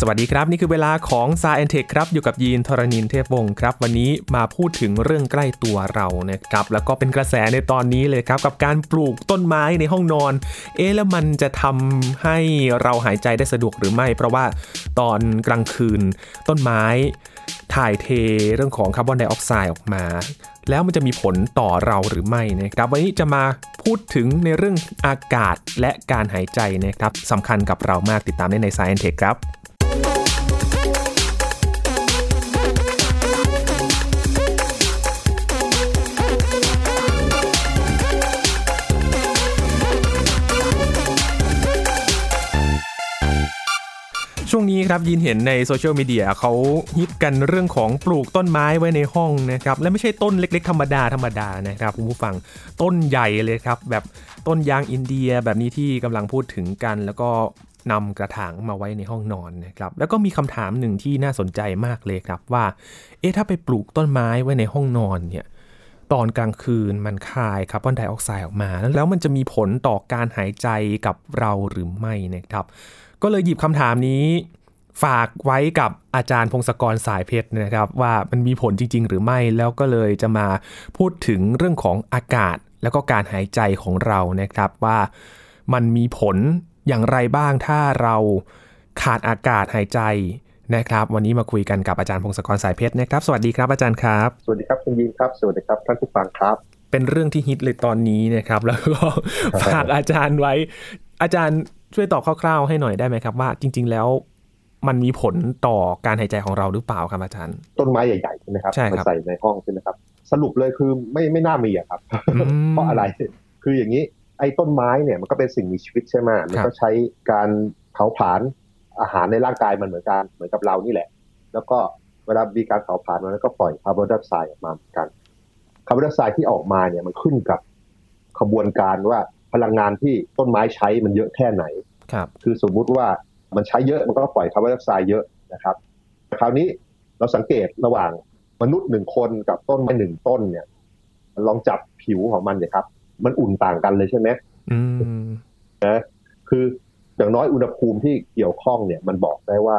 สวัสดีครับ นี่คือเวลาของซาเอนเทคครับ อยู่กับยีนทรณินเทพวงศ์ครับ วันนี้มาพูดถึงเรื่องใกล้ตัวเรานะครับ แล้วก็เป็นกระแสในตอนนี้เลยครับ กับการปลูกต้นไม้ในห้องนอน เอ๊ะแล้วมันจะทำให้เราหายใจได้สะดวกหรือไม่ เพราะว่าตอนกลางคืนต้นไม้ถ่ายเทเรื่องของคาร์บอนไดออกไซด์ออกมา แล้วมันจะมีผลต่อเราหรือไม่นะครับวันนี้จะมาพูดถึงในเรื่องอากาศและการหายใจนะครับสำคัญกับเรามากติดตามได้ใน Science Tech ครับ ช่วงนี้ครับยินเห็นในโซเชียลมีเดียเขาฮิตกันเรื่องของปลูกต้นไม้ไว้ในห้องนะครับและไม่ใช่ต้นเล็กๆ ธรรมดาธรรมดานะครับคุณผู้ฟังต้นใหญ่เลยครับ แบบต้นยางอินเดียแบบนี้ที่กำลังพูดถึงกัน แล้วก็นำกระถางมาไว้ในห้องนอนนะครับแล้วก็มีคำถามหนึ่งที่น่าสนใจมากเลยครับว่า เอ๊ะถ้าไปปลูกต้นไม้ไว้ในห้องนอนเนี่ยตอนกลางคืนมันคายคาร์บอนไดออกไซด์ออกมา แล้วมันจะมีผลต่อการหายใจกับเราหรือไม่นะครับ ก็เลยหยิบคำถามนี้ฝากไว้กับอาจารย์พงศกรสายเพชรนะครับว่ามันมีผลจริง ๆ หรือไม่แล้วก็เลยจะมาพูดถึงเรื่องของอากาศแล้วก็การหายใจของเรานะครับว่ามันมีผลอย่างไรบ้างถ้าเราขาดอากาศหายใจนะครับ วันนี้มาคุยกันกับอาจารย์พงศกรสายเพชรนะครับ สวัสดีครับอาจารย์ครับ สวัสดีครับคุณยินครับ สวัสดีครับท่านผู้ฟังครับ เป็นเรื่องที่ฮิตเลยตอนนี้นะครับ แล้วก็ฝากอาจารย์ไว้ อาจารย์ ช่วยตอบคร่าวๆให้หน่อยได้ไหมครับว่าจริง ๆ แล้วมันมีผลต่อการหายใจของเราหรือเปล่าครับอาจารย์ ต้นไม้ใหญ่ๆใช่ไหมครับใช่ครับมาใส่ในห้องใช่ไหมครับ สรุปเลยคือไม่ไม่น่ามีอะครับ เพราะอะไรคืออย่างนี้ไอ้ต้นไม้เนี่ยมันก็เป็นสิ่งมีชีวิตใช่ไหมมันก็ใช้การเผาผลาญอาหารในร่างกายมันเหมือนกันเหมือนกับเรานี่แหละ แล้วก็เวลามีการเผาผลาญมันก็ปล่อยคาร์บอนไดออกไซด์ออกมาเหมือนกันคาร์บอนไดออกไซด์ที่ออกมาเนี่ยมันขึ้นกับขบวนการว่าพลังงานที่ต้นไม้ใช้มันเยอะแค่ไหน ครับคือสมมุติว่ามันใช้เยอะมันก็ปล่อยคาร์บอนไดออกไซด์เยอะนะครับคราวนี้เราสังเกตระหว่างมนุษย์หนึ่งคนกับต้นไม้หนึ่งต้นเนี่ยลองจับผิวของมันเนี่ยครับ มันอุ่นต่างกันเลยใช่ไหมอืมนะคืออย่างน้อยอุณหภูมิที่เกี่ยวข้องเนี่ย มันบอกได้ว่า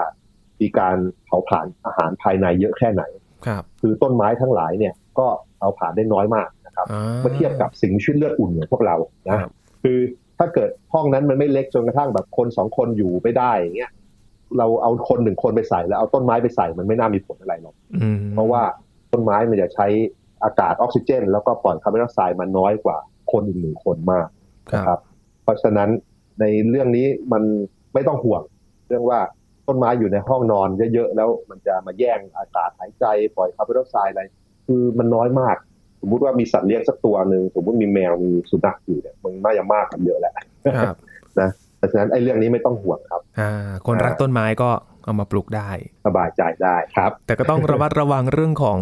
มีการเผาผลาญอาหารภายในเยอะแค่ไหน ครับ คือต้นไม้ทั้งหลายเนี่ย ก็เผาผลาญได้น้อยมากนะครับอ่าเมื่อเทียบกับสิ่งมีชีวิตเลือดอุ่นอย่างพวกเรานะครับคือ ถ้าเกิดห้องนั้นมันไม่เล็กจนกระทั่งแบบคนสองคนอยู่ไม่ได้อย่างเงี้ยเราเอาคนหนึ่งคนไปใส่แล้วเอาต้นไม้ไปใส่มันไม่น่ามีผลอะไรหรอกอืมเพราะว่าต้นไม้มันจะใช้อากาศออกซิเจน แล้วก็ปล่อยคาร์บอนไดออกไซด์มันน้อยกว่าคนอีกหนึ่งคนมากครันะครับบเพราะฉะนั้นในเรื่องนี้มันไม่ต้องห่วง เรื่องว่าต้นไม้อยู่ในห้องนอนเยอะๆแล้วมันจะมาแย่งอากาศหายใจปล่อยคาร์บอนไดออกไซด์อะไร คือมันน้อยมาก สมมุติว่ามีสัตว์เลี้ยงสักตัวหนึ่งสมมุติมีแมวมีสุนัขอยู่เนี่ยมันน่าจะมากกันเยอะแหละครับนะเพราะฉะนั้นไอ้เรื่องนี้ไม่ต้องห่วงครับอ่าคนรักต้นไม้ก็เอามาปลูกได้สบายใจได้ครับ แต่ก็ต้องระมัดระวังเรื่องของ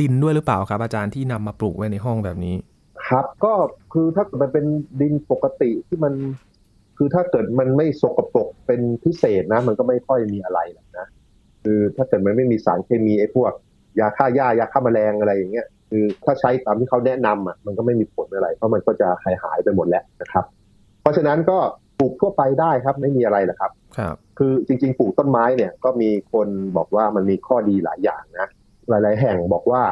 ดินด้วยหรือเปล่าครับ อาจารย์ที่นำมาปลูกไว้ในห้องแบบนี้ ครับก็คือถ้าเกิดมันเป็นดินปกติที่มัน คือถ้าเกิดมันไม่สกปรกเป็นพิเศษนะ มันก็ไม่ค่อยมีอะไรหรอกนะคือถ้าเกิดมันไม่มีสารเคมีไอ้พวก ยาฆ่าหญ้ายาฆ่าแมลงอะไรอย่างเงี้ย คือถ้าใช้ตามที่เขาแนะนำอะมันก็ไม่มีผลอะไร เพราะมันก็จะหายหายๆไปหมดแล้วนะครับ เพราะฉะนั้นก็ปลูกทั่วไปได้ครับไม่มีอะไรหรอกครับ ครับ คือจริง ๆ ปลูกต้นไม้เนี่ยก็มีคนบอกว่ามันมีข้อดีหลายอย่างนะ หลายๆ แห่งบอกว่า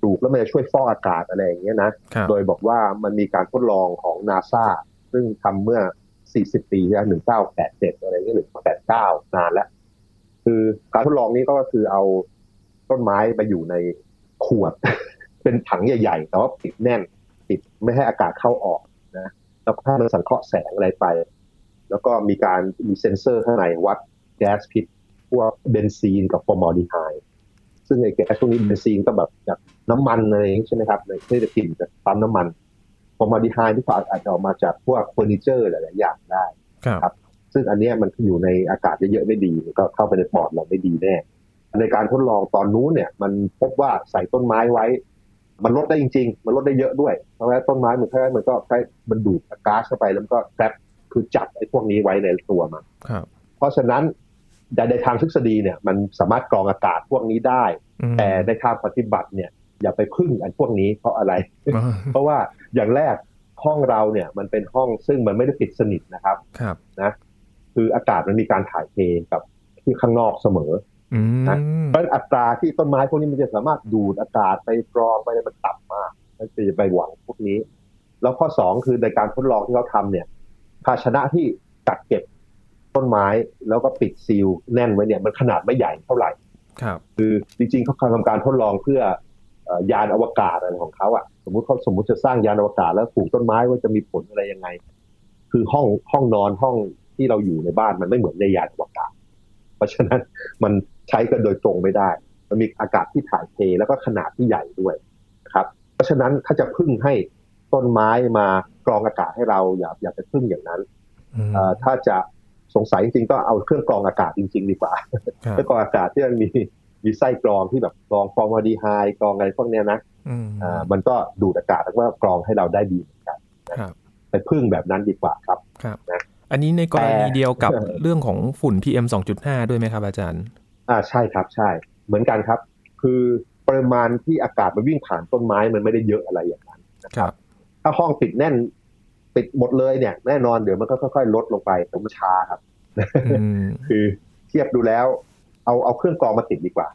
ปลูกแล้วมันจะช่วยฟอกอากาศอะไรอย่างเงี้ยนะครับโดยบอกว่ามันมีการทดลองของนาซาซึ่งทำเมื่อ 40 ปีที่แล้ว1987 อะไรเงี้ยหรือ89 นานแล้ว คือการทดลองนี้ก็คือเอาต้นไม้ไปอยู่ในขวด เป็นถังใหญ่ ๆ แต่ว่าปิดแน่นปิดไม่ให้อากาศเข้าออกนะแล้วก็ให้มันสังเคราะห์แสงอะไรไป แล้วก็มีการมีเซ็นเซอร์ข้างในวัดแก๊สพิษพวกเบนซีนกับฟอร์มอลดีไฮด์ซึ่งไอ้แก๊สพวกนี้เบนซีนก็แบบจากน้ำมันอะไรอย่างนี้ใช่ไหมครับในที่จะกลิ่นจากปั๊มน้ำมันฟอร์มาลดีไฮด์ที่เขาอาจจะออกมาจากพวกเฟอร์นิเจอร์หลายๆอย่างได้ครับครับซึ่งอันเนี้ยมันอยู่ในอากาศเยอะๆไม่ดีมันก็เข้าไปในปอดเราไม่ดีแน่ในการทดลองตอนนู้นเนี่ย มันพบว่าใส่ต้นไม้ไว้ มันลดได้จริง ๆ มันลดได้เยอะด้วย เพราะว่าต้นไม้มันแค่มันก็ใช้มันดูดก๊าซเข้าไปแล้วมันก็ trap คือจับไอ้พวกนี้ไว้ในตัวมันครับเพราะฉะนั้นแต่ในทางทฤษฎีเนี่ยมันสามารถกรองอากาศพวกนี้ได้อืมแต่ในทางปฏิบัติเนี่ย อย่าไปพึ่งไอ้พวกนี้เพราะอะไรอ่าเพราะว่าอย่างแรกห้องเราเนี่ยมันเป็นห้องซึ่งมันไม่ได้ปิดสนิทนะครับครับคืออากาศมันมีการถ่ายเทกับที่ข้างนอกเสมออืม นะเพราะฉะนั้นอัตราที่ต้นไม้พวกนี้มันจะสามารถดูดอากาศไปกรองไปอะไรมันต่ำมากมันจะไปหวังพวกนี้ แล้วข้อสองคือในการทดลองที่เขาทำเนี่ย ภาชนะที่กักเก็บต้นไม้แล้วก็ปิดซีลแน่นไว้เนี่ยมันขนาดไม่ใหญ่เท่าไหร่ ครับ คือจริงๆเขาทำการทดลองเพื่อเอ่อยานอวกาศอะไรของเขาอะสมมุติเขาสมมุติจะสร้างยานอวกาศแล้วปลูกต้นไม้ว่าจะมีผลอะไรยังไง คือห้องห้องนอนห้องที่เราอยู่ในบ้านมันไม่เหมือนในยานอวกาศ เพราะฉะนั้นมัน ใช้กันโดยตรงไม่ได้ มันมีอากาศที่ถ่ายเทแล้วก็ขนาดที่ใหญ่ด้วยนะครับเพราะฉะนั้นถ้าจะพึ่งให้ต้นไม้มากรองอากาศให้เราอย่าอย่าไปพึ่งอย่างนั้นอืมเอ่อถ้าจะสงสัยจริงๆก็เอาเครื่องกรองอากาศจริง ๆ ดีกว่าครับเครื่องกรองอากาศที่มันมีมีไส้กรองที่แบบกรองฟอร์มาลดีไฮด์กรองอะไรพวกเนี้ยนะอืมอ่ามันก็ดูดอากาศแล้วก็กรองให้เราได้ดีเหมือนกันครับไปพึ่งแบบนั้นดีกว่าครับครับนะอันนี้ในกรณีแต่เดียวกับเออเรื่องของฝุ่น PM 2.5 ด้วยไหมครับอาจารย์ อ่าใช่ครับใช่ เหมือนกันครับ คือปริมาณที่อากาศมันวิ่งผ่านต้นไม้มันไม่ได้เยอะอะไรอย่างนั้นนะคครัรับบถ้าห้องปิดแน่นปิดหมดเลยเนี่ย แน่นอนเดี๋ยวมันก็ค่อยๆลดลงไปแต่มันช้าครับอืมคือเทียบดูแล้ว เอาเอาเครื่องกรองมาติดดีกว่า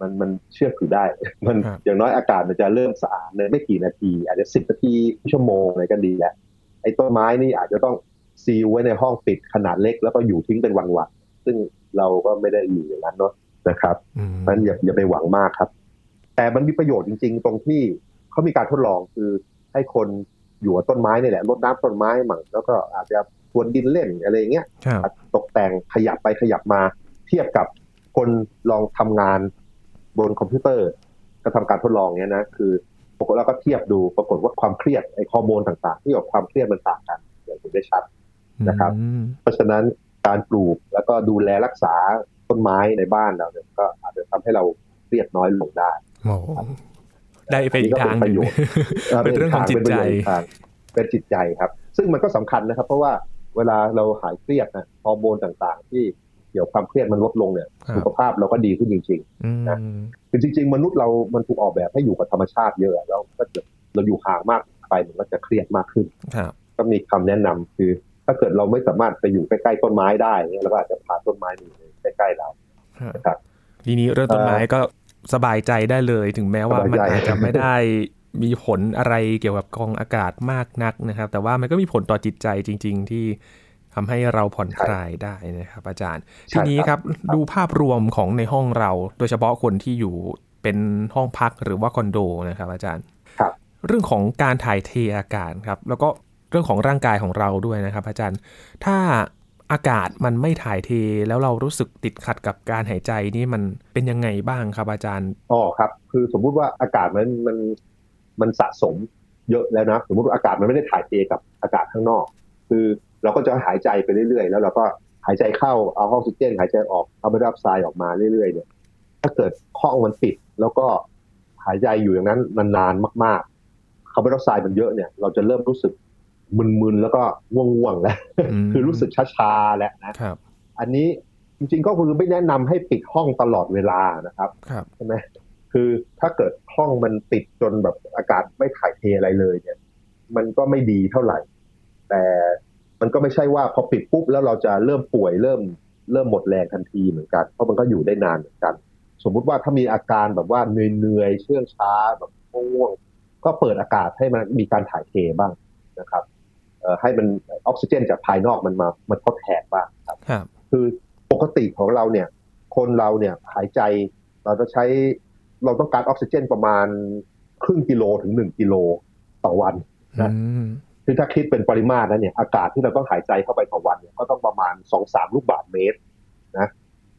มันมันเชื่อถือได้ มันครับอย่างน้อยอากาศมันจะเริ่มสะอาดในไม่กี่นาที อาจจะสิบนาทีชั่วโมงอะไรก็ดีแล้วไอ้ต้นไม้นี่อาจจะต้องซีลไว้ในห้องปิดขนาดเล็กแล้วก็อยู่ทิ้งเป็นวันวันๆซึ่ง เราก็ไม่ได้อยู่อย่างนั้นเนาะนะครับอืมนั้นอย่าอย่าไปหวังมากครับ แต่มันมีประโยชน์จริง ๆ ตรงที่เขามีการทดลองคือให้คนอยู่กับต้นไม้นี่แหละรดน้ำต้นไม้มั่งแล้วก็อาจจะพรวนดินเล่นอะไรอย่างเงี้ยครับตกแต่งขยับไปขยับมาเทียบกับคนลองทำงานบนคอมพิวเตอร์ก็ทำการทดลองเนี้ยนะคือปรากฏแล้วก็เทียบดูปรากฏว่าความเครียดไอ้ฮอร์โมนต่างๆ ที่ออกความเครียดมันต่างกันอย่างเห็นได้ชัดนะครับอืมเพราะฉะนั้น การปลูกแล้วก็ดูแลรักษาต้นไม้ในบ้านเราเนี่ยก็อาจจะทำให้เราเครียดน้อยลงได้โอ้ได้ไปอีกทางหอันนี้นึ่งก็เป็นประโยชน์เป็นเรื่องของจิตใจเป็นประโยชน์อีกทางเป็นจิตใจครับ ซึ่งมันก็สำคัญนะครับ เพราะว่าเวลาเราหายเครียดนะฮอร์โมนต่างๆ ที่เกี่ยวกับความเครียดมันลดลงเนี่ยครับสุขภาพเราก็ดีขึ้นจริงอืมนะๆคือจริง ๆ มนุษย์เรามันถูกออกแบบให้อยู่กับธรรมชาติเยอะแล้วก็เกิดเราอยู่ห่างมากไปมันก็จะเครียดมากขึ้นครับก็มีคำแนะนำคือ ถ้าเกิดเราไม่สามารถไปอยู่ใกล้ๆต้นไม้ได้เนี่ยเราก็อาจจะพาต้นไม้มาอยู่ใกล้ๆเราครับนะครับทีนี้เรื่องต้นไม้ก็สบายใจได้เลยถึงแม้ว่าสบายมันใจอาจจะไม่ได้มีผลอะไรเกี่ยวกับกรองอากาศมากนักนะครับ แต่ว่ามันก็มีผลต่อจิตใจจริง ๆ ที่ทำให้เราผ่อนคลายได้นะครับ อาจารย์ ทีนี้ครับดูภาพรวมของในห้องเรา โดยเฉพาะคนที่อยู่เป็นห้องพักหรือว่าคอนโดนะครับ อาจารย์ครับเรื่องของการถ่ายเทอากาศครับ แล้วก็ เรื่องของร่างกายของเราด้วยนะครับ อาจารย์ ถ้าอากาศมันไม่ถ่ายเทแล้วเรารู้สึกติดขัดกับการหายใจนี่มันเป็นยังไงบ้างครับอาจารย์อ๋อครับ คือสมมุติว่าอากาศมันมันมันสะสมเยอะแล้วนะสมมติว่าอากาศมันไม่ได้ถ่ายเทกับอากาศข้างนอก คือเราก็จะหายใจไปเรื่อยๆ แล้วเราก็หายใจเข้าเอาออกซิเจน หายใจออกเอาไบออกไซด์ออกมาเรื่อยๆเนี่ยถ้าเกิดห้องมันปิดแล้วก็หายใจอยู่อย่างนั้นนานๆมาก ๆคาร์บอนไดออกไซด์มันเยอะเนี่ยเราจะเริ่มรู้สึก มึนๆแล้วก็ง่วงๆแล้วมคือรู้สึกช้าๆแล้วนะครับอันนี้จริงๆก็คือไม่แนะนำให้ปิดห้องตลอดเวลานะครับครับใช่ไหมคือถ้าเกิดห้องมันปิดจนแบบอากาศไม่ถ่ายเทอะไรเลยเนี่ย มันก็ไม่ดีเท่าไหร่ แต่มันก็ไม่ใช่ว่าพอปิดปุ๊บแล้วเราจะเริ่มป่วยเริ่มเริ่มหมดแรงทันทีเหมือนกัน เพราะมันก็อยู่ได้นานเหมือนกัน สมมุติว่าถ้ามีอาการแบบว่าเหนื่อยๆเชื่องช้าแบบง่วงๆก็เปิดอากาศให้มันมีการถ่ายเทบ้างนะครับเอ่อ ให้มันออกซิเจนจากภายนอกมันมามันทดแทนบ้างครับครับ คือปกติของเราเนี่ย คนเราเนี่ยหายใจเราจะใช้เราต้องการออกซิเจนประมาณครึ่งกิโลถึงหนึ่งกิโลต่อวันนะอืมคือถ้าคิดเป็นปริมาตรนะเนี่ยอากาศที่เราต้องหายใจเข้าไปต่อวันเนี่ยก็ต้องประมาณสองสามลูกบาศก์เมตรนะ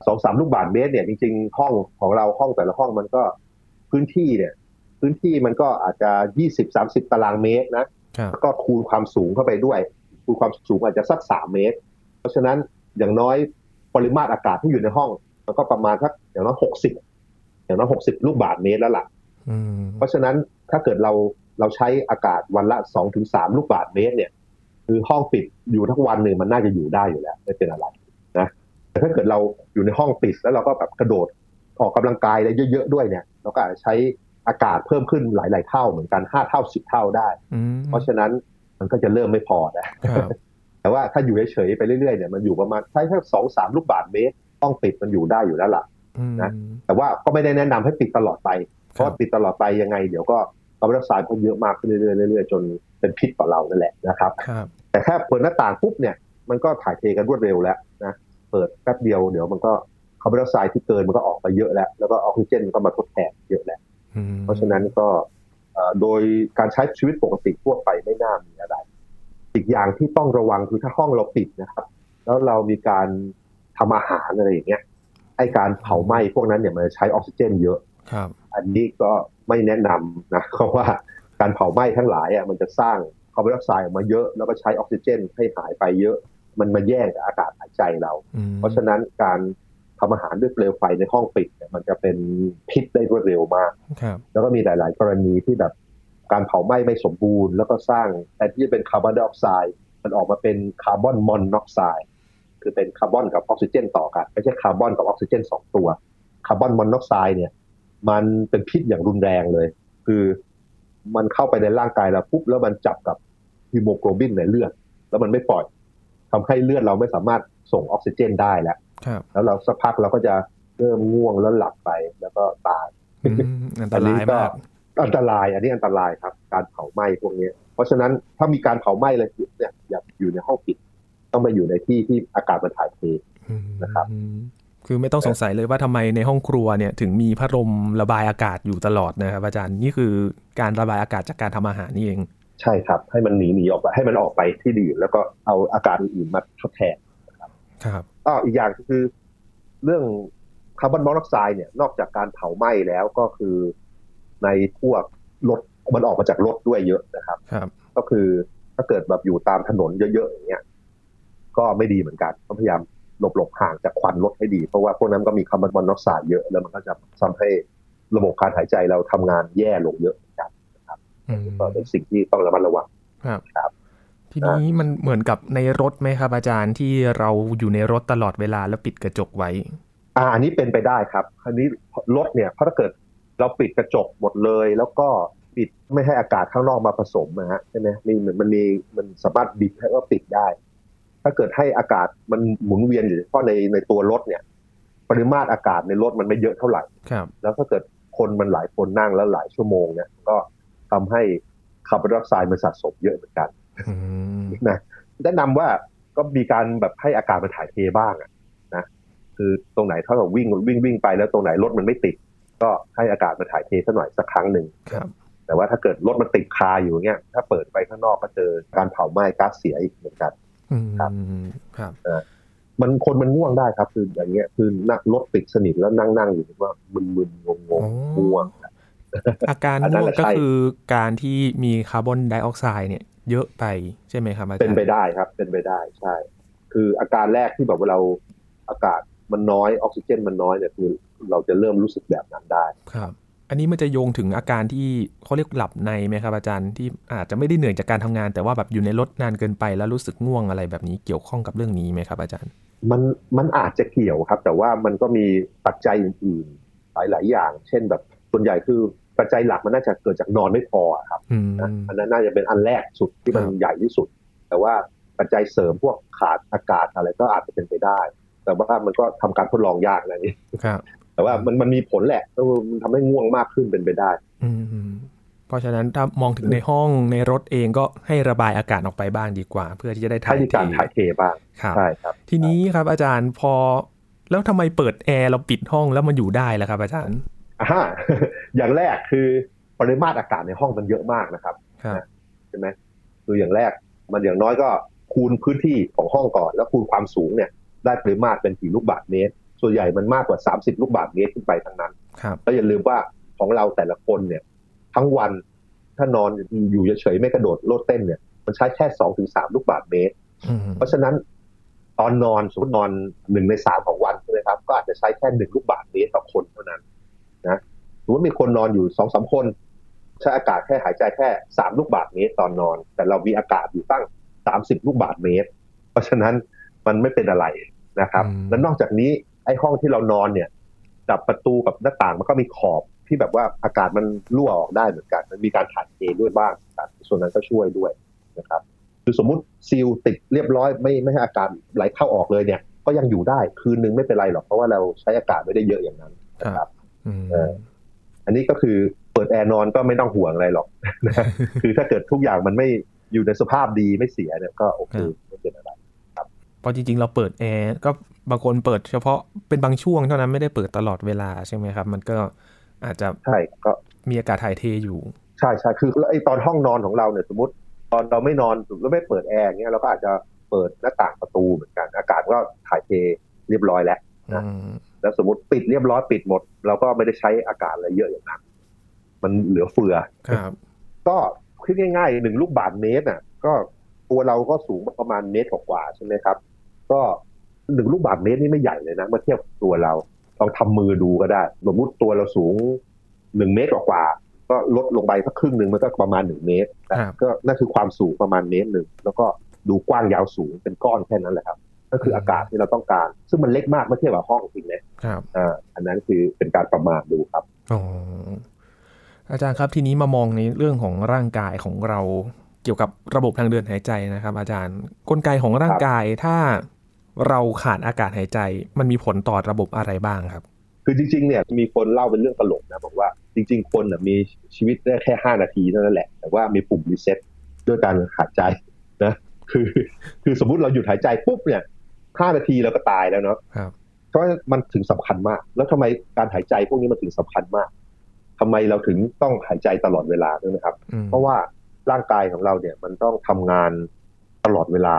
สองสามลูกบาศก์เมตรเนี่ยจริงๆ ห้องของเราห้องแต่ละห้องมันก็พื้นที่เนี่ย พื้นที่มันก็อาจจะยี่สิบสามสิบตารางเมตรนะครับ แล้วก็คูณความสูงเข้าไปด้วย คูณความสูงอาจจะสักสามเมตร เพราะฉะนั้นอย่างน้อยปริมาตรอากาศที่อยู่ในห้อง มันก็ประมาณสักอย่างน้อยหกสิบอย่างน้อยหกสิบลูกบาศก์เมตรแล้วล่ะอืมเพราะฉะนั้นถ้าเกิดเราเราใช้อากาศวันละสองถึงสามลูกบาศก์เมตร เนี่ย คือห้องปิดอยู่ทั้งวันหนึ่งมันน่าจะอยู่ได้อยู่แล้วไม่เป็นอะไรนะแต่ถ้าเกิดเราอยู่ในห้องปิดแล้วเราก็แบบกระโดดออกกำลังกายอะไรเยอะๆด้วยเนี่ย เราก็อาจจะใช้ อากาศเพิ่มขึ้นหลาย ๆ เท่าเหมือนกันห้าเท่าสิบเท่าได้อืมเพราะฉะนั้นมันก็จะเริ่มไม่พอนะครับแต่ว่าถ้าอยู่เฉยๆไปเรื่อยๆเนี่ยมันอยู่ประมาณใช้แค่สองสามลูกบาศก์เมตรห้องปิดมันอยู่ได้อยู่แล้วล่ะนะแต่ว่าก็ไม่ได้แนะนำให้ปิดตลอดไป เพราะว่าปิดตลอดไปยังไง เดี๋ยวก็คาร์บอนไดออกไซด์ก็เยอะมากขึ้นเรื่อยๆเรื่อยๆจนเป็นพิษต่อเรานั่นแหละนะครับครับ แต่แค่เปิดหน้าต่างปุ๊บเนี่ยมันก็ถ่ายเทกันรวดเร็วแล้วนะเปิดแป๊บเดียวเดี๋ยวมันก็คาร์บอนไดออกไซด์ที่เกินมันก็ออกไปเยอะแล้ว แล้วก็ออกซิเจนมันก็มาทดแทนเยอะแล้วอืม เพราะฉะนั้นก็เอ่อโดยการใช้ชีวิตปกติทั่วไปไม่น่ามีอะไร อีกอย่างที่ต้องระวังคือถ้าห้องเราปิดนะครับ แล้วเรามีการทำอาหารอะไรอย่างเงี้ยไอการเผาไหม้พวกนั้นเนี่ยมันจะใช้ออกซิเจนเยอะครับ อันนี้ก็ไม่แนะนำนะเพราะว่าการเผาไหม้ทั้งหลายอะมันจะสร้างคาร์บอนไดออกไซด์ออกมาเยอะ แล้วก็ใช้ออกซิเจนให้หายไปเยอะ มันมาแย่งกับอากาศหายใจเราอืมเพราะฉะนั้นการ ทำอาหารด้วยเปลวไฟในห้องปิดเนี่ยมันจะเป็นพิษได้รวดเร็วมากครับแล้วก็มีหลาย ๆ กรณีที่แบบการเผาไหม้ไม่สมบูรณ์ แล้วก็สร้างแทนที่จะเป็นคาร์บอนไดออกไซด์มันออกมาเป็นคาร์บอนมอนอกไซด์คือเป็นคาร์บอนกับออกซิเจนต่อกันไม่ใช่คาร์บอนกับออกซิเจนสองตัวคาร์บอนมอนอกไซด์เนี่ย มันเป็นพิษอย่างรุนแรงเลย คือมันเข้าไปในร่างกายเราปุ๊บแล้วมันจับกับฮีโมโกลบินในเลือด แล้วมันไม่ปล่อยทำให้เลือดเราไม่สามารถส่งออกซิเจนได้แล้วครับ แล้วเราสักพักเราก็จะเริ่มง่วงแล้วหลับไปแล้วก็ตายอืมอันตรายมากอันตราย อันนี้อันตรายครับ การเผาไหม้พวกนี้เพราะฉะนั้นถ้ามีการเผาไหม้เลยเนี่ยอย่าอยู่ในห้องปิด ต้องไปอยู่ในที่ที่อากาศมันถ่ายเทนะครับอืมคือไม่ต้องสงสัยเลยว่าทำไมในห้องครัวเนี่ยถึงมีพัดลมระบายอากาศอยู่ตลอดนะครับอาจารย์นี่คือการระบายอากาศจากการทำอาหารนี่เอง ใช่ครับ ให้มันหนีหนีออกไปให้มันออกไปที่อื่นแล้วก็เอาอากาศอื่นๆมาทดแทน ครับอ้ออีกอย่างก็คือเรื่องคาร์บอนมอนอกไซด์เนี่ยนอกจากการเผาไหม้แล้วก็คือในพวกรถมันออกมาจากรถด้วยเยอะนะครับครับ ก็คือถ้าเกิดแบบอยู่ตามถนนเยอะๆอย่างเงี้ยก็ไม่ดีเหมือนกันต้องพยายามหลบหลบๆห่างจากควันรถให้ดี เพราะว่าพวกนั้นก็มีคาร์บอนมอนอกไซด์เยอะแล้วมันก็จะทำให้ระบบการหายใจเราทำงานแย่ลงเยอะเหมือนกันอืมก็เป็นสิ่งที่ต้องระมัดระวังครับครับ ทีนี้มันเหมือนกับในรถไหมครับ อาจารย์ที่เราอยู่ในรถตลอดเวลาแล้วปิดกระจกไว้ อ่าอันนี้เป็นไปได้ครับ อันนี้รถเนี่ยเพราะถ้าเกิดเราปิดกระจกหมดเลย แล้วก็ปิดไม่ให้อากาศข้างนอกมาผสมนะฮะใช่ไหมมีมันมันมีมันสามารถบิดให้ก็ปิดได้ ถ้าเกิดให้อากาศมันหมุนเวียนอยู่เฉพาะในในตัวรถเนี่ย ปริมาตรอากาศในรถมันไม่เยอะเท่าไหร่ครับแล้วถ้าเกิดคนมันหลายคนนั่งแล้วหลายชั่วโมงเนี่ยก็ทำให้คาร์บอนไดออกไซด์มันสะสมเยอะเหมือนกันอืม นะแนะนำว่าก็มีการแบบให้อากาศมันถ่ายเทบ้างอะนะคือตรงไหนถ้าเราวิ่งวิ่งวิ่งไปแล้วตรงไหนรถมันไม่ติด ก็ให้อากาศมันถ่ายเทสักหน่อยสักครั้งหนึ่งครับแต่ว่าถ้าเกิดรถมันติดคาอยู่เงี้ยถ้าเปิดไปข้างนอกก็เจอการเผาไหม้ก๊าซเสียอีกเหมือนกันอืมครับครับมันคนมันง่วงได้ครับ คืออย่างเงี้ยคือนั่งรถติดสนิทแล้วนั่งนั่งอยู่ว่ามึนมึนงงงงๆง่วงอาการอันนั้นง่วงแหละก็ใช่คือการที่มีคาร์บอนไดออกไซด์เนี่ย เยอะไปใช่ไหมครับอาจารย์เป็นไปได้ครับ เป็นไปได้ใช่ คืออาการแรกที่แบบว่าเราอากาศมันน้อยออกซิเจนมันน้อยเนี่ยคือเราจะเริ่มรู้สึกแบบนั้นได้ครับ อันนี้มันจะโยงถึงอาการที่เขาเรียกหลับในไหมครับอาจารย์ที่อาจจะไม่ได้เหนื่อยจากการทำงาน แต่ว่าแบบอยู่ในรถนานเกินไปแล้วรู้สึกง่วงอะไรแบบนี้เกี่ยวข้องกับเรื่องนี้ไหมครับอาจารย์ มันมันอาจจะเกี่ยวครับ แต่ว่ามันก็มีปัจจัยอื่นๆหลาย ๆ อย่าง เช่นแบบส่วนใหญ่คือ ปัจจัยหลักมันน่าจะเกิดจากนอนไม่พออะครับอืมนะอันนั้นน่าจะเป็นอันแรกสุดที่มันครับใหญ่ที่สุด แต่ว่าปัจจัยเสริมพวกขาดอากาศอะไรก็อาจจะเป็นไปได้ แต่ว่ามันก็ทำการทดลองยากนะนี่ครับแต่ว่ามันมันมีผลแหละเออมันทำให้ง่วงมากขึ้นเป็นไปได้ อืมเพราะฉะนั้นถ้ามองถึงในห้องในรถเองก็ให้ระบายอากาศออกไปบ้างดีกว่า เพื่อที่จะได้ถ่าให้ยมีการถ่ายเทบ้างครับใช่ครับ ทีนี้ครับอาจารย์พอแล้วทำไมเปิดแอร์เราปิดห้องแล้วมันอยู่ได้ล่ะครับ อาจารย์ อ่าฮะอย่างแรกคือปริมาตรอากาศในห้องมันเยอะมากนะครับครับใช่ไหมคืออย่างแรกมันอย่างน้อยก็คูณพื้นที่ของห้องก่อน แล้วคูณความสูงเนี่ย ได้ปริมาตรเป็นกี่ลูกบาศก์เมตร ส่วนใหญ่มันมากกว่า 30 ลูกบาศก์เมตรขึ้นไปทั้งนั้นครับแล้วอย่าลืมว่าของเราแต่ละคนเนี่ย ทั้งวันถ้านอนอยู่เฉยๆไม่กระโดดโลดเต้นเนี่ย มันใช้แค่สองถึงสามลูกบาศก์เมตรอืมเพราะฉะนั้นตอนนอนสมมตินอนหนึ่งในสามของวันใช่ไหมครับ ก็อาจจะใช้แค่หนึ่งลูกบาศก์เมตรต่อคนเท่านั้น นะสมมติมีคนนอนอยู่สองสามคนใช้อากาศแค่หายใจแค่สามลูกบาศก์เมตรตอนนอน แต่เรามีอากาศอยู่ตั้งสามสิบลูกบาศก์เมตร เพราะฉะนั้นมันไม่เป็นอะไรนะครับ แล้วนอกจากนี้ไอ้ห้องที่เรานอนเนี่ยกับประตูกับหน้าต่างมันก็มีขอบที่แบบว่าอากาศมันรั่วออกได้เหมือนกัน มันมีการถ่ายเทด้วยบ้างครับส่วนนั้นก็ช่วยด้วยนะครับคือสมมุติซีลติดเรียบร้อยไม่ไม่ให้อากาศไหลเข้าออกเลยเนี่ย ก็ยังอยู่ได้คืนนึงไม่เป็นไรหรอกเพราะว่าเราใช้อากาศไม่ได้เยอะอย่างนั้นนะครับ อืมเอออันนี้ก็คือเปิดแอร์นอนก็ไม่ต้องห่วงอะไรหรอกนะคือถ้าเกิดทุกอย่างมันไม่อยู่ในสภาพดีไม่เสียเนี่ยก็โอเคไม่เป็นอะไรเพราะจริงๆ เราเปิดแอร์ก็บางคนเปิดเฉพาะเป็นบางช่วงเท่านั้นไม่ได้เปิดตลอดเวลาใช่ไหมครับ มันก็อาจจะใช่ก็มีอากาศถ่ายเทอยู่ใช่ใช่คือไอ้ตอนห้องนอนของเราเนี่ยสมมติ ตอนเราไม่นอนเราไม่เปิดแอร์เงี้ยเราก็อาจจะเปิดหน้าต่างประตูเหมือนกัน อากาศก็ถ่ายเทเรียบร้อยแล้วอืนะม แล้วสมมติปิดเรียบร้อยปิดหมด เราก็ไม่ได้ใช้อากาศอะไรเยอะอย่างนั้นมันเหลือเฟือครับ ก็คิดง่ายๆหนึ่งลูกบาศก์เมตรน่ะ ก็ตัวเราก็สูงประมาณเมตรกว่าๆใช่ไหมครับ ก็หนึ่งลูกบาศก์เมตรนี่ไม่ใหญ่เลยนะเมื่อเทียบกับตัวเราลองทำมือดูก็ได้สมมติตัวเราสูงหนึ่งเมตรกว่าๆก็ลดลงไปสักครึ่งหนึ่งมันก็ประมาณหนึ่งเมตรแต่ครับก็นั่นคือความสูงประมาณเมตรหนึ่งแล้วก็ดูกว้างยาวสูงเป็นก้อนแค่นั้นแหละครับ ก็คืออากาศที่เราต้องการ ซึ่งมันเล็กมากเมื่อเทียบกับห้องจริงนะครับอ่าอันนั้นคือเป็นการประมาณดูครับอ๋ออาจารย์ครับทีนี้มามองในเรื่องของร่างกายของเราเกี่ยวกับระบบทางเดินหายใจนะครับ อาจารย์กลไกของร่างกายถ้าเราขาดอากาศหายใจ มันมีผลต่อระบบอะไรบ้างครับ คือจริงๆเนี่ยมีคนเล่าเป็นเรื่องตลกนะบอกว่าจริง ๆ คนน่ะมีชีวิตได้แค่ห้านาทีเท่านั้นแหละ แต่ว่ามีปุ่มรีเซ็ตด้วยการหายใจนะคือ คือสมมุติเราหยุดหายใจปุ๊บเนี่ย ห้านาทีเราก็ตายแล้วเนาะครับเพราะมันถึงสำคัญมาก แล้วทำไมการหายใจพวกนี้มันถึงสำคัญมากทำไมเราถึงต้องหายใจตลอดเวลาด้วยนะครับอืมเพราะว่าร่างกายของเราเนี่ยมันต้องทำงานตลอดเวลา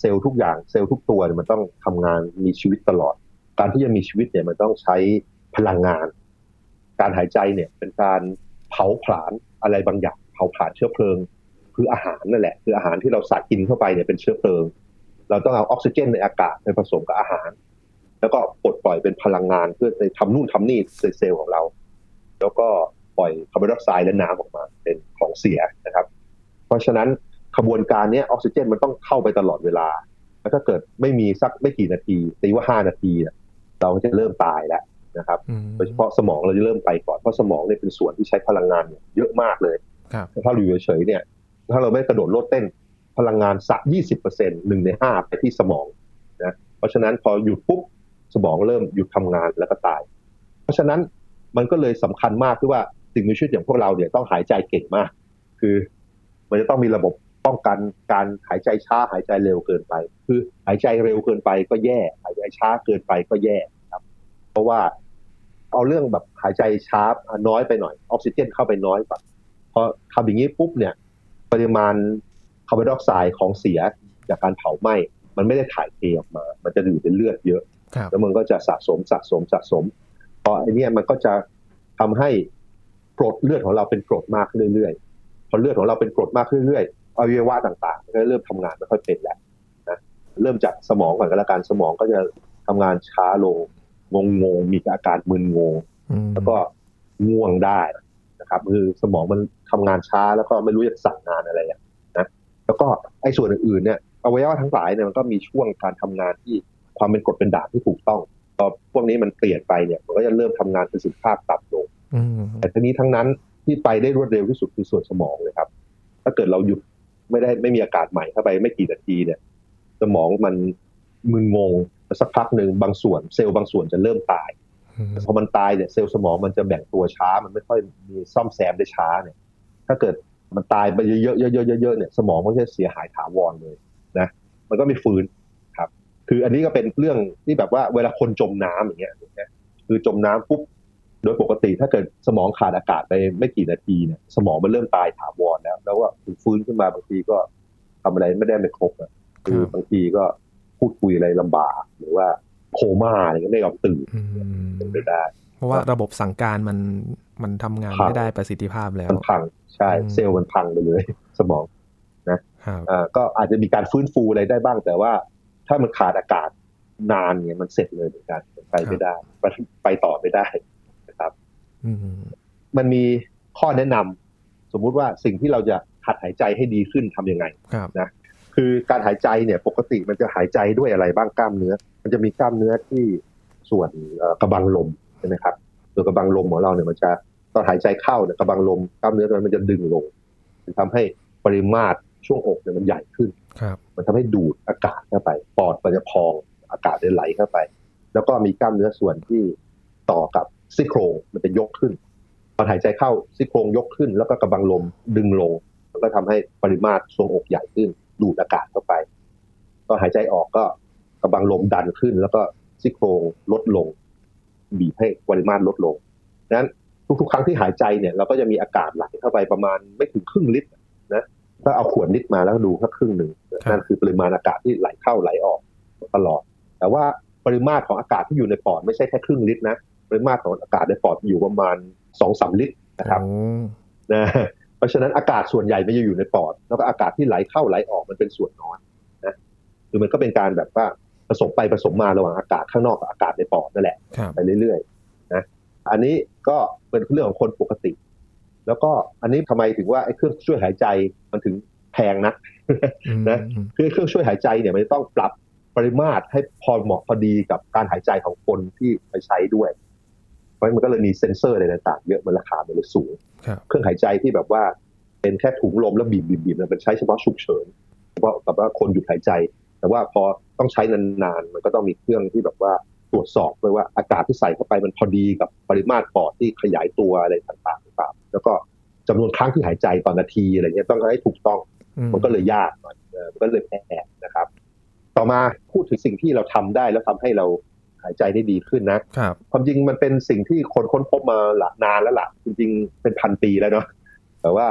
เซลล์ทุกอย่างเซลล์ทุกตัวเนี่ยมันต้องทำงานมีชีวิตตลอด การที่จะมีชีวิตเนี่ยมันต้องใช้พลังงาน การหายใจเนี่ยเป็นการเผาผลาญอะไรบางอย่าง เผาผลาญเชื้อเพลิง คืออาหารนั่นแหละ คืออาหารที่เราสากินเข้าไปเนี่ยเป็นเชื้อเพลิง เราต้องเอาออกซิเจนในอากาศไปผสมกับอาหาร แล้วก็ปลดปล่อยเป็นพลังงานเพื่อไปทำนู่นทำนี่ในเซลล์ของเรา แล้วก็ปล่อยคาร์บอนไดออกไซด์และน้ำออกมาเป็นของเสียนะครับ เพราะฉะนั้นขบวนการเนี้ยออกซิเจนมันต้องเข้าไปตลอดเวลา แล้วถ้าเกิดไม่มีสักไม่กี่นาทีตีว่าห้านาทีเนี่ยเราก็จะเริ่มตายแล้วนะครับอืมโดยเฉพาะสมองเราจะเริ่มไปก่อน เพราะสมองเนี่ยเป็นส่วนที่ใช้พลังงานเนี่ยเยอะมากเลยครับถ้าเราอยู่เฉยๆเนี่ย ถ้าเราไม่กระโดดโลดเต้น พลังงานสักยี่สิบเปอร์เซ็นหนึ่งในห้าไปที่สมองนะเพราะฉะนั้นพอหยุดปุ๊บสมองเริ่มหยุดทำงานแล้วก็ตาย เพราะฉะนั้นมันก็เลยสำคัญมากที่ว่าสิ่งมีชีวิตอย่างพวกเราเนี่ยต้องหายใจเก่งมาก คือมันจะต้องมีระบบป้องกันการหายใจช้าหายใจเร็วเกินไป คือหายใจเร็วเกินไปก็แย่ หายใจช้าเกินไปก็แย่ครับ เพราะว่าเอาเรื่องแบบหายใจช้าน้อยไปหน่อยออกซิเจนเข้าไปน้อยกว่าพอทำอย่างนี้ปุ๊บเนี่ย ปริมาณาร์บอนไดออกไซด์ของเสียจากการเผาไหม้มันไม่ได้ถ่ายเทออกมา มันจะอยู่ในเลือดเยอะครับแล้วมันก็จะสะสมสะสมสะสมพอไอเนี้ยมันก็จะทำให้กรดเลือดของเราเป็นกรดมากขึ้นเรื่อยๆ พอเลือดของเราเป็นกรดมากขึ้นเรื่อยๆอวัยวะต่างๆมันก็เริ่มทำงานไม่ค่อยเป็นแล้วนะเริ่มจากสมองก่อนก็แล้วกันสมองก็จะทำงานช้าลงงงงๆมีอาการมึนงงอืมแล้วก็ง่วงได้นะครับ คือสมองมันทำงานช้าแล้วก็ไม่รู้จะสั่งงานอะไรอะนะ แล้วก็ไอ้ส่วนอื่นๆเนี่ยอวัยวะทั้งหลายเนี่ยมันก็มีช่วงการทำงานที่ความเป็นกรดเป็นด่างที่ถูกต้องพอพวกนี้มันเปลี่ยนไปเนี่ยมันก็จะเริ่มทำงานประสิทธิภาพต่ำลงอืมแต่ทั้งนี้ทั้งนั้นที่ไปได้รวดเร็วที่สุดคือส่วนสมองเลยครับ ถ้าเกิดเราหยุดไม่ได้ไม่มีอากาศใหม่เข้าไปไม่กี่นาทีเนี่ย สมองมันมึนงงสักพักหนึ่งบางส่วน เซลล์บางส่วนจะเริ่มตายอืมพอมันตายเนี่ยเซลล์สมองมันจะแบ่งตัวช้า มันไม่ค่อยมีซ่อมแซมได้ช้าเนี่ย ถ้าเกิด มันตายไปเยอะๆเยอะๆเยอะๆเนี่ยสมองมันจะเสียหายถาวรเลยนะมันก็ไม่ฟื้นครับ คืออันนี้ก็เป็นเรื่องที่แบบว่าเวลาคนจมน้ำอย่างเงี้ยนะคือจมน้ำปุ๊บโดยปกติถ้าเกิดสมองขาดอากาศไปไม่กี่นาทีเนี่ยสมองมันเริ่มตายถาวรแล้ว แล้วว่าฟื้นขึ้นมาบางทีก็ทำอะไรไม่ได้ไม่ครบอะคือบางทีก็พูดคุยอะไรลำบาก หรือว่าโคม่าอะไรก็ไม่ยอมตื่นอืมเป็นไปได้เพ ราะว่าระบบสั่งการมันมันทำงานพังไม่ได้ประสิทธิภาพแล้วมันพังใช่อืมเซลล์มันพังไปเลย สมองครับอ่าก็อาจจะมีการฟื้นฟูอะไรได้บ้างแต่ว่าถ้ามันขาดอากาศนานเนี่ยมันเสร็จเลยเหมือนกันมันไปไม่ได้มันไปต่อไม่ได้นะครับอืมมันมีข้อแนะนำสมมุติว่าสิ่งที่เราจะหัดหายใจให้ดีขึ้นทำยังไงครับคือการหายใจเนี่ยปกติมันจะหายใจด้วยอะไรบ้างกล้ามเนื้อ มันจะมีกล้ามเนื้อที่ส่วนเอ่อกระบังลม ใช่ไหมครับส่วนกระบังลมของเราเนี่ยมันจะตอนหายใจเข้าเนี่ยกระบังลมกล้ามเนื้อตรงนั้นมันจะดึงลงมันทำให้ปริมาตรช่วงอกเนี่ยมันใหญ่ขึ้นครับมันทำให้ดูดอากาศเข้าไป ปอดมันจะพองากาศไหลเข้าไป แล้วก็มีกล้ามเนื้อส่วนที่ต่อกับซี่โครงมันจะยกขึ้นพอหายใจเข้าซี่โครงยกขึ้น แล้วก็กระบังลมดึงลง มันก็ทำให้ปริมาตรทรวงอกใหญ่ขึ้น ดูดอากาศเข้าไปตอนหายใจออกก็กระบังลมดันขึ้น แล้วก็ซี่โครงลดลง บีบให้ปริมาตรลดลงนั้นทุกๆ ครั้งที่หายใจเนี่ยเราก็จะมีอากาศไหลเข้าไปประมาณไม่ถึงครึ่งลิตรนะก็เอาขวดลิตรมาแล้วดูแค่ครึ่งหนึ่งนั่นคือปริมาณอากาศที่ไหลเข้าไหลออกตลอด แต่ว่าปริมาตรของอากาศที่อยู่ในปอดไม่ใช่แค่ครึ่งลิตรนะปริมาตรของอากาศในปอดอยู่ประมาณสองสามลิตรนะครับนะเพราะฉะนั้นอากาศส่วนใหญ่ไม่อยู่ในปอด แล้วก็อากาศที่ไหลเข้าไหลออกมันเป็นส่วนน้อยนะคือมันก็เป็นการแบบว่าผ สมไปผสมมาระหว่างอากาศข้างนอกกับอากาศในปอดนั่นแหละไปเรื่อยๆนะอันนี้ก็เป็นเรื่องของคนปกติ แล้วก็อันนี้ทำไมถึงว่าไอ้เครื่องช่วยหายใจมันถึงแพงนะนะคือเครื่องช่วยหายใจเนี่ยมันต้องปรับปริมาตรให้พอเหมาะพอดีกับการหายใจของคนที่ไปใช้ด้วย เพราะมันก็เลยมีเซ็นเซอร์อะไรต่างๆเยอะมันราคามันเลยสูง เครื่องหายใจที่แบบว่าเป็นแค่ถุงลมแล้วบีบบีบมันเป็นใช้เฉพาะฉุกเฉินเฉพาะกับว่าคนหยุดหายใจ แต่ว่าพอต้องใช้นานๆมันก็ต้องมีเครื่องที่แบบว่าตรวจสอบด้วยว่าอากาศที่ใส่เข้าไปมันพอดีกับปริมาตรปอดที่ขยายตัวอะไรต่างๆต่างแล้วก็จำนวนครั้งที่หายใจต่อนาทีอะไรเงี้ยต้องให้ถูกต้อง มันก็เลยยากหน่อยมันก็เลยแพงนะครับ ต่อมาพูดถึงสิ่งที่เราทำได้แล้วทำให้เราหายใจได้ดีขึ้นนะครับความจริงมันเป็นสิ่งที่คนค้นพบมาหลานานแล้วล่ะจริงๆเป็นพันปีแล้วเนาะแต่ว่า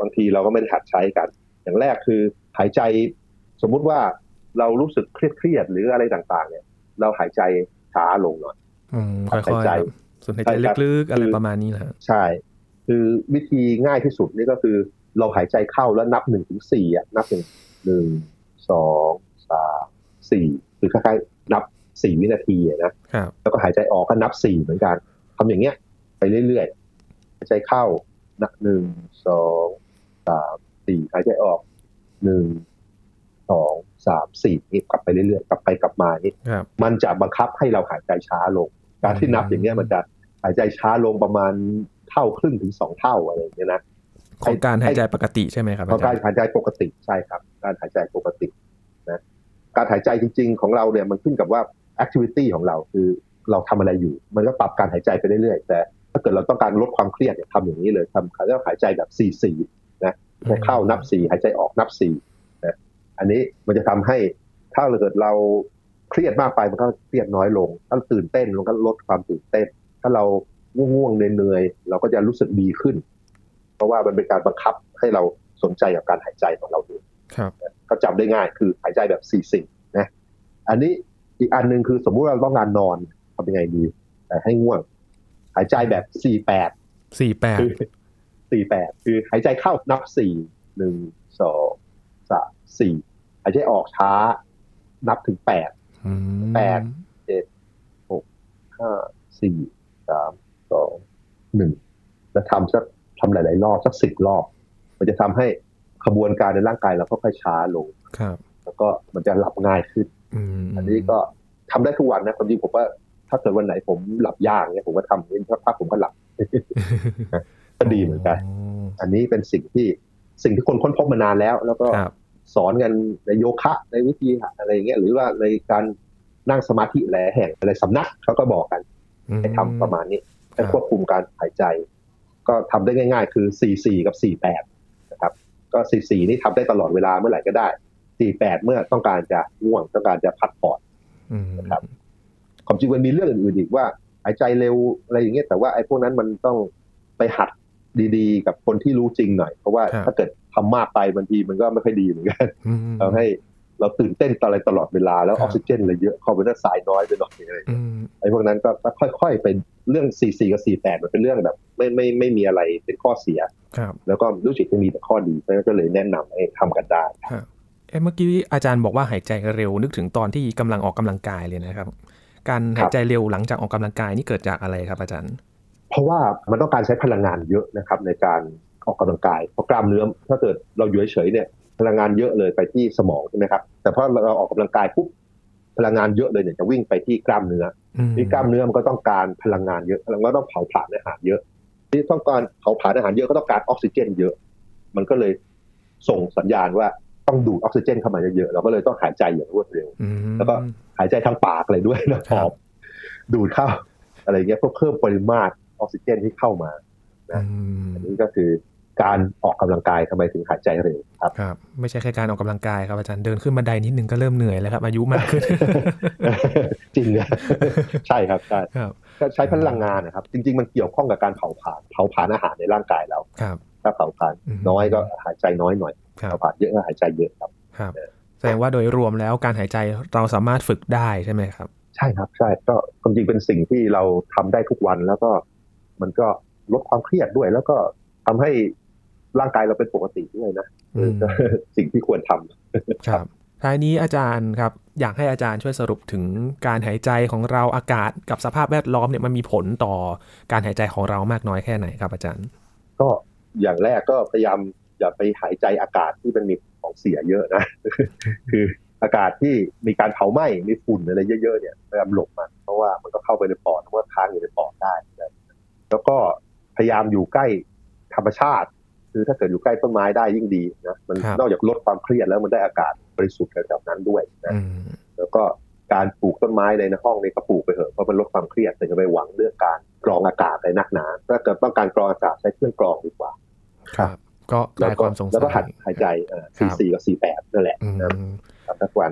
บางทีเราก็ไม่ได้หัดใช้กัน อย่างแรกคือหายใจ สมมุติว่าเรารู้สึกเครียดๆหรืออะไรต่างๆ เนี่ย เราหายใจช้าลงหน่อยหายใจส่วนหายใจลึกๆอะไรประมาณนี้แหละใช่ คือวิธีง่ายที่สุดนี่ก็คือเราหายใจเข้าแล้วนับหนึ่งถึงสี่อะนับหนึ่งหนึ่งสองสามสี่คือคล้ายๆนับสี่วินาทีนะแล้วก็หายใจออกก็นับสี่เหมือนกันทำอย่างเงี้ย ไปเรื่อยๆหายใจเข้านับหนึ่งสองสามสี่หายใจออกหนึ่ง สองสามสี่นี่กลับไปเรื่อยๆ กลับไปกลับมานี่มันจะบังคับให้เราหายใจช้าลง การที่นับอย่างเงี้ยมันจะหายใจช้าลงประมาณเท่าครึ่งถึงสองเท่าอะไรอย่างเงี้ยนะของการหายใจปกติใช่ไหมครับของการหายใจปกติใช่ครับ การหายใจปกตินะการหายใจจริง ๆ ของเราเนี่ยมันขึ้นกับว่าแอคทิวิตี้ของเราคือเราทำอะไรอยู่ มันก็ปรับการหายใจไปเรื่อยๆ แต่ถ้าเกิดเราต้องการลดความเครียดเนี่ยทำอย่างนี้เลยทำแล้วหายใจแบบสี่สี่นะเข้านับสี่หายใจออกนับสี่ อันนี้มันจะทำให้ถ้าเกิดเราเครียดมากไปมันก็เครียดน้อยลง ถ้าตื่นเต้นมันก็ลดความตื่นเต้น ถ้าเราง่วงๆเหนื่อยๆเราก็จะรู้สึกดีขึ้น เพราะว่ามันเป็นการบังคับให้เราสนใจกับการหายใจของเราดูครับก็จำได้ง่ายคือหายใจแบบสี่สิ่งนะอันนี้อีกอันหนึ่งคือสมมุติเราต้องงานนอนทำยังไงดีแต่ให้ง่วง หายใจแบบสี่แปดสี่แปดสี่แปดคือหายใจเข้านับสี่หนึ่งสองสามสี่ หายใจออกช้า นับถึงแปดแปดเจ็ดหกห้าสี่สามสองหนึ่งแล้วทำสักทำหลาย ๆ รอบสักสิบรอบ มันจะทำให้ขบวนการในร่างกายเราค่อยช้าลงครับ แล้วก็มันจะหลับง่ายขึ้นอันนี้ก็ทำได้ทุกวันนะความจริงผมว่าถ้าเกิดวันไหนผมหลับยากเนี่ยผมก็ทำนี่ถ้าผมก็หลับก็ดีเหมือนกัน อันนี้เป็นสิ่งที่สิ่งที่คนค้นพบมานานแล้ว แล้วก็ สอนกันในโยคะ ในวิธีอะไรอย่างเงี้ยหรือว่าในการนั่งสมาธิแหลแห่งอะไรสำนักเขาก็บอกกันให้ทำประมาณนี้ให้ควบคุมการหายใจ ก็ทำได้ง่าย ๆ คือสี่สี่กับสี่แปดนะครับ ก็สี่สี่นี่ทำได้ตลอดเวลาเมื่อไหร่ก็ได้สี่แปดเมื่อต้องการจะง่วงต้องการจะพักผ่อนนะครับความจริงมันมีเรื่องอื่นๆอีกว่า หายใจเร็วอะไรอย่างเงี้ยแต่ว่าไอ้พวกนั้นมันต้องไปหัด ดีๆ กับคนที่รู้จริงหน่อย เพราะว่าถ้าเกิดทำมากไปบางทีมันก็ไม่ค่อยดีเหมือนกันทำให้เราตื่นเต้นตลอดตลอดเวลาแล้วออกซิเจนเลยเยอะคาร์บอนไดออกไซด์น้อยไปหน่อยอะไรไอ้พวกนั้นก็ค่อยๆเป็นเรื่อง 44 กับ 48 มันเป็นเรื่องแบบ ไม่ไม่ไม่มีอะไรเป็นข้อเสีย แล้วก็รู้สึกจะมีแต่ข้อดีเพราะนั้นก็เลยแนะนำให้ทำกันได้เอ้เมื่อกี้อาจารย์บอกว่าหายใจเร็วนึกถึงตอนที่กำลังออกกำลังกายเลยนะครับ การหายใจเร็วหลังจากออกกำลังกายนี่เกิดจากอะไรครับอาจารย์ เพราะว่ามันต้องการใช้พลังงานเยอะนะครับในการออกกำลังกายเพราะกล้ามเนื้อถ้าเกิดเราอยู่เฉยเนี่ยพลังงานเยอะเลยไปที่สมองใช่ไหมครับ แต่พอเราออกกำลังกายปุ๊บพลังงานเยอะเลยเนี่ยจะวิ่งไปที่กล้ามเนื้อที่กล้ามเนื้อมันก็ต้องการพลังงานเยอะแล้วก็ต้องเผาผลาญอาหารเยอะ ที่ต้องการเผาผลาญอาหารเยอะก็ต้องการออกซิเจน เยอะ มันก็เลยส่งสัญญาณว่าต้องดูดออกซิเจนเข้ามาเยอะๆเราก็เลยต้องหายใจอย่างรวดเร็ว แล้วก็หายใจทางปากอะไรด้วยนะหอบดูดเข้าอะไรเงี้ยเพื่อเพิ่มปริมาตร ออกซิเจนที่เข้ามานะอันนี้ก็คือการออกกำลังกายทำไมถึงหายใจเร็วครับครับ ไม่ใช่แค่การออกกำลังกายครับอาจารย์เดินขึ้นบันไดนิดนึงก็เริ่มเหนื่อยแล้วครับอายุมากขึ้น จริงนะใช่ครับใช่ใช้พลังงานนะครับ จริง ๆ มันเกี่ยวข้องกับการเผาผลาญเผาผลาญอาหารในร่างกายแล้วครับถ้าเผาผลาญน้อยก็หายใจน้อยหน่อยเผาผลาญเยอะก็หายใจเยอะครับครับแสดงว่าโดยรวมแล้วการหายใจเราสามารถฝึกได้ใช่ไหมครับ ใช่ครับใช่ก็ความจริงเป็นสิ่งที่เราทำได้ทุกวันแล้วก็ มันก็ลดความเครียดด้วย แล้วก็ทำให้ร่างกายเราเป็นปกติด้วยนะสิ่งที่ควรทำครับท้ายนี้อาจารย์ครับ อยากให้อาจารย์ช่วยสรุปถึงการหายใจของเราอากาศกับสภาพแวดล้อมเนี่ยมันมีผลต่อการหายใจของเรามากน้อยแค่ไหนครับอาจารย์ ก็อย่างแรกก็พยายามอย่าไปหายใจอากาศที่มันมีของเสียเยอะนะ คืออากาศที่มีการเผาไหม้มีฝุ่นอะไรเยอะๆเนี่ยพยายามหลบมันเพราะว่ามันก็เข้าไปในปอดเพราะว่าค้างอยู่ในปอดได้ แล้วก็พยายามอยู่ใกล้ธรรมชาติ คือถ้าเกิดอยู่ใกล้ต้นไม้ได้ยิ่งดีนะมันนอกจากลดความเครียดแล้วมันได้อากาศบริสุทธิ์แบบนั้นด้วยนะแล้วก็การปลูกต้นไม้ในห้องในกระปลูกไปเถอะเพราะมันลดความเครียดแต่จะไปหวังเรื่องการกรองอากาศในนักหนาถ้าเกิดต้องการกรองอากาศใช้เครื่องกรองดีกว่า ครับ ก็คลายความสงสัยแล้วก็หัดหายใจสี่สี่กับสี่แปดนั่นแหละนะทุกวัน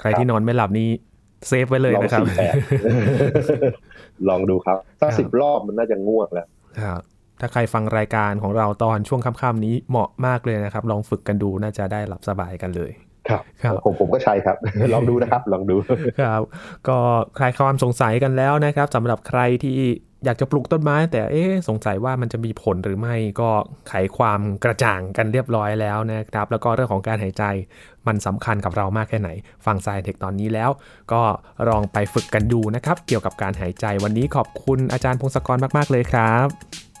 ใครที่นอนไม่หลับนี่ เซฟไว้เลยนะครับ ลองดูครับถ้าสิบรอบมันน่าจะง่วงแล้วครับถ้าใครฟังรายการของเราตอนช่วงค่ำๆนี้เหมาะมากเลยนะครับ ลองฝึกกันดูน่าจะได้หลับสบายกันเลยครับครับผมผมก็ใช่ครับ ลองดูนะครับ ลองดูครับ ก็คลายความสงสัยกันแล้วนะครับสำหรับใครที่ อยากจะปลูกต้นไม้แต่เอ๊สงสัยว่ามันจะมีผลหรือไม่ก็ไขความกระจ่างกันเรียบร้อยแล้วนะครับ แล้วก็เรื่องของการหายใจมันสำคัญกับเรามากแค่ไหน ฟังไซเทคตอนนี้แล้ว ก็ลองไปฝึกกันดูนะครับ เกี่ยวกับการหายใจวันนี้ขอบคุณอาจารย์พงศกรมาก ๆ เลยครับ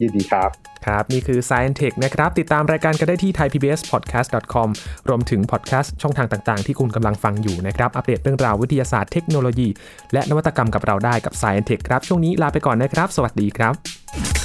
ยินดีครับ ครับ นี่คือ Science Tech นะครับ ติดตามรายการกันได้ที่ thaipbspodcast.com รวมถึงพอดแคสต์ช่องทางต่างๆ ที่คุณกำลังฟังอยู่นะครับ อัปเดตเรื่องราววิทยาศาสตร์เทคโนโลยี และนวัตกรรมกับเราได้กับ Science Tech ครับ ช่วงนี้ลาไปก่อนนะครับ สวัสดีครับ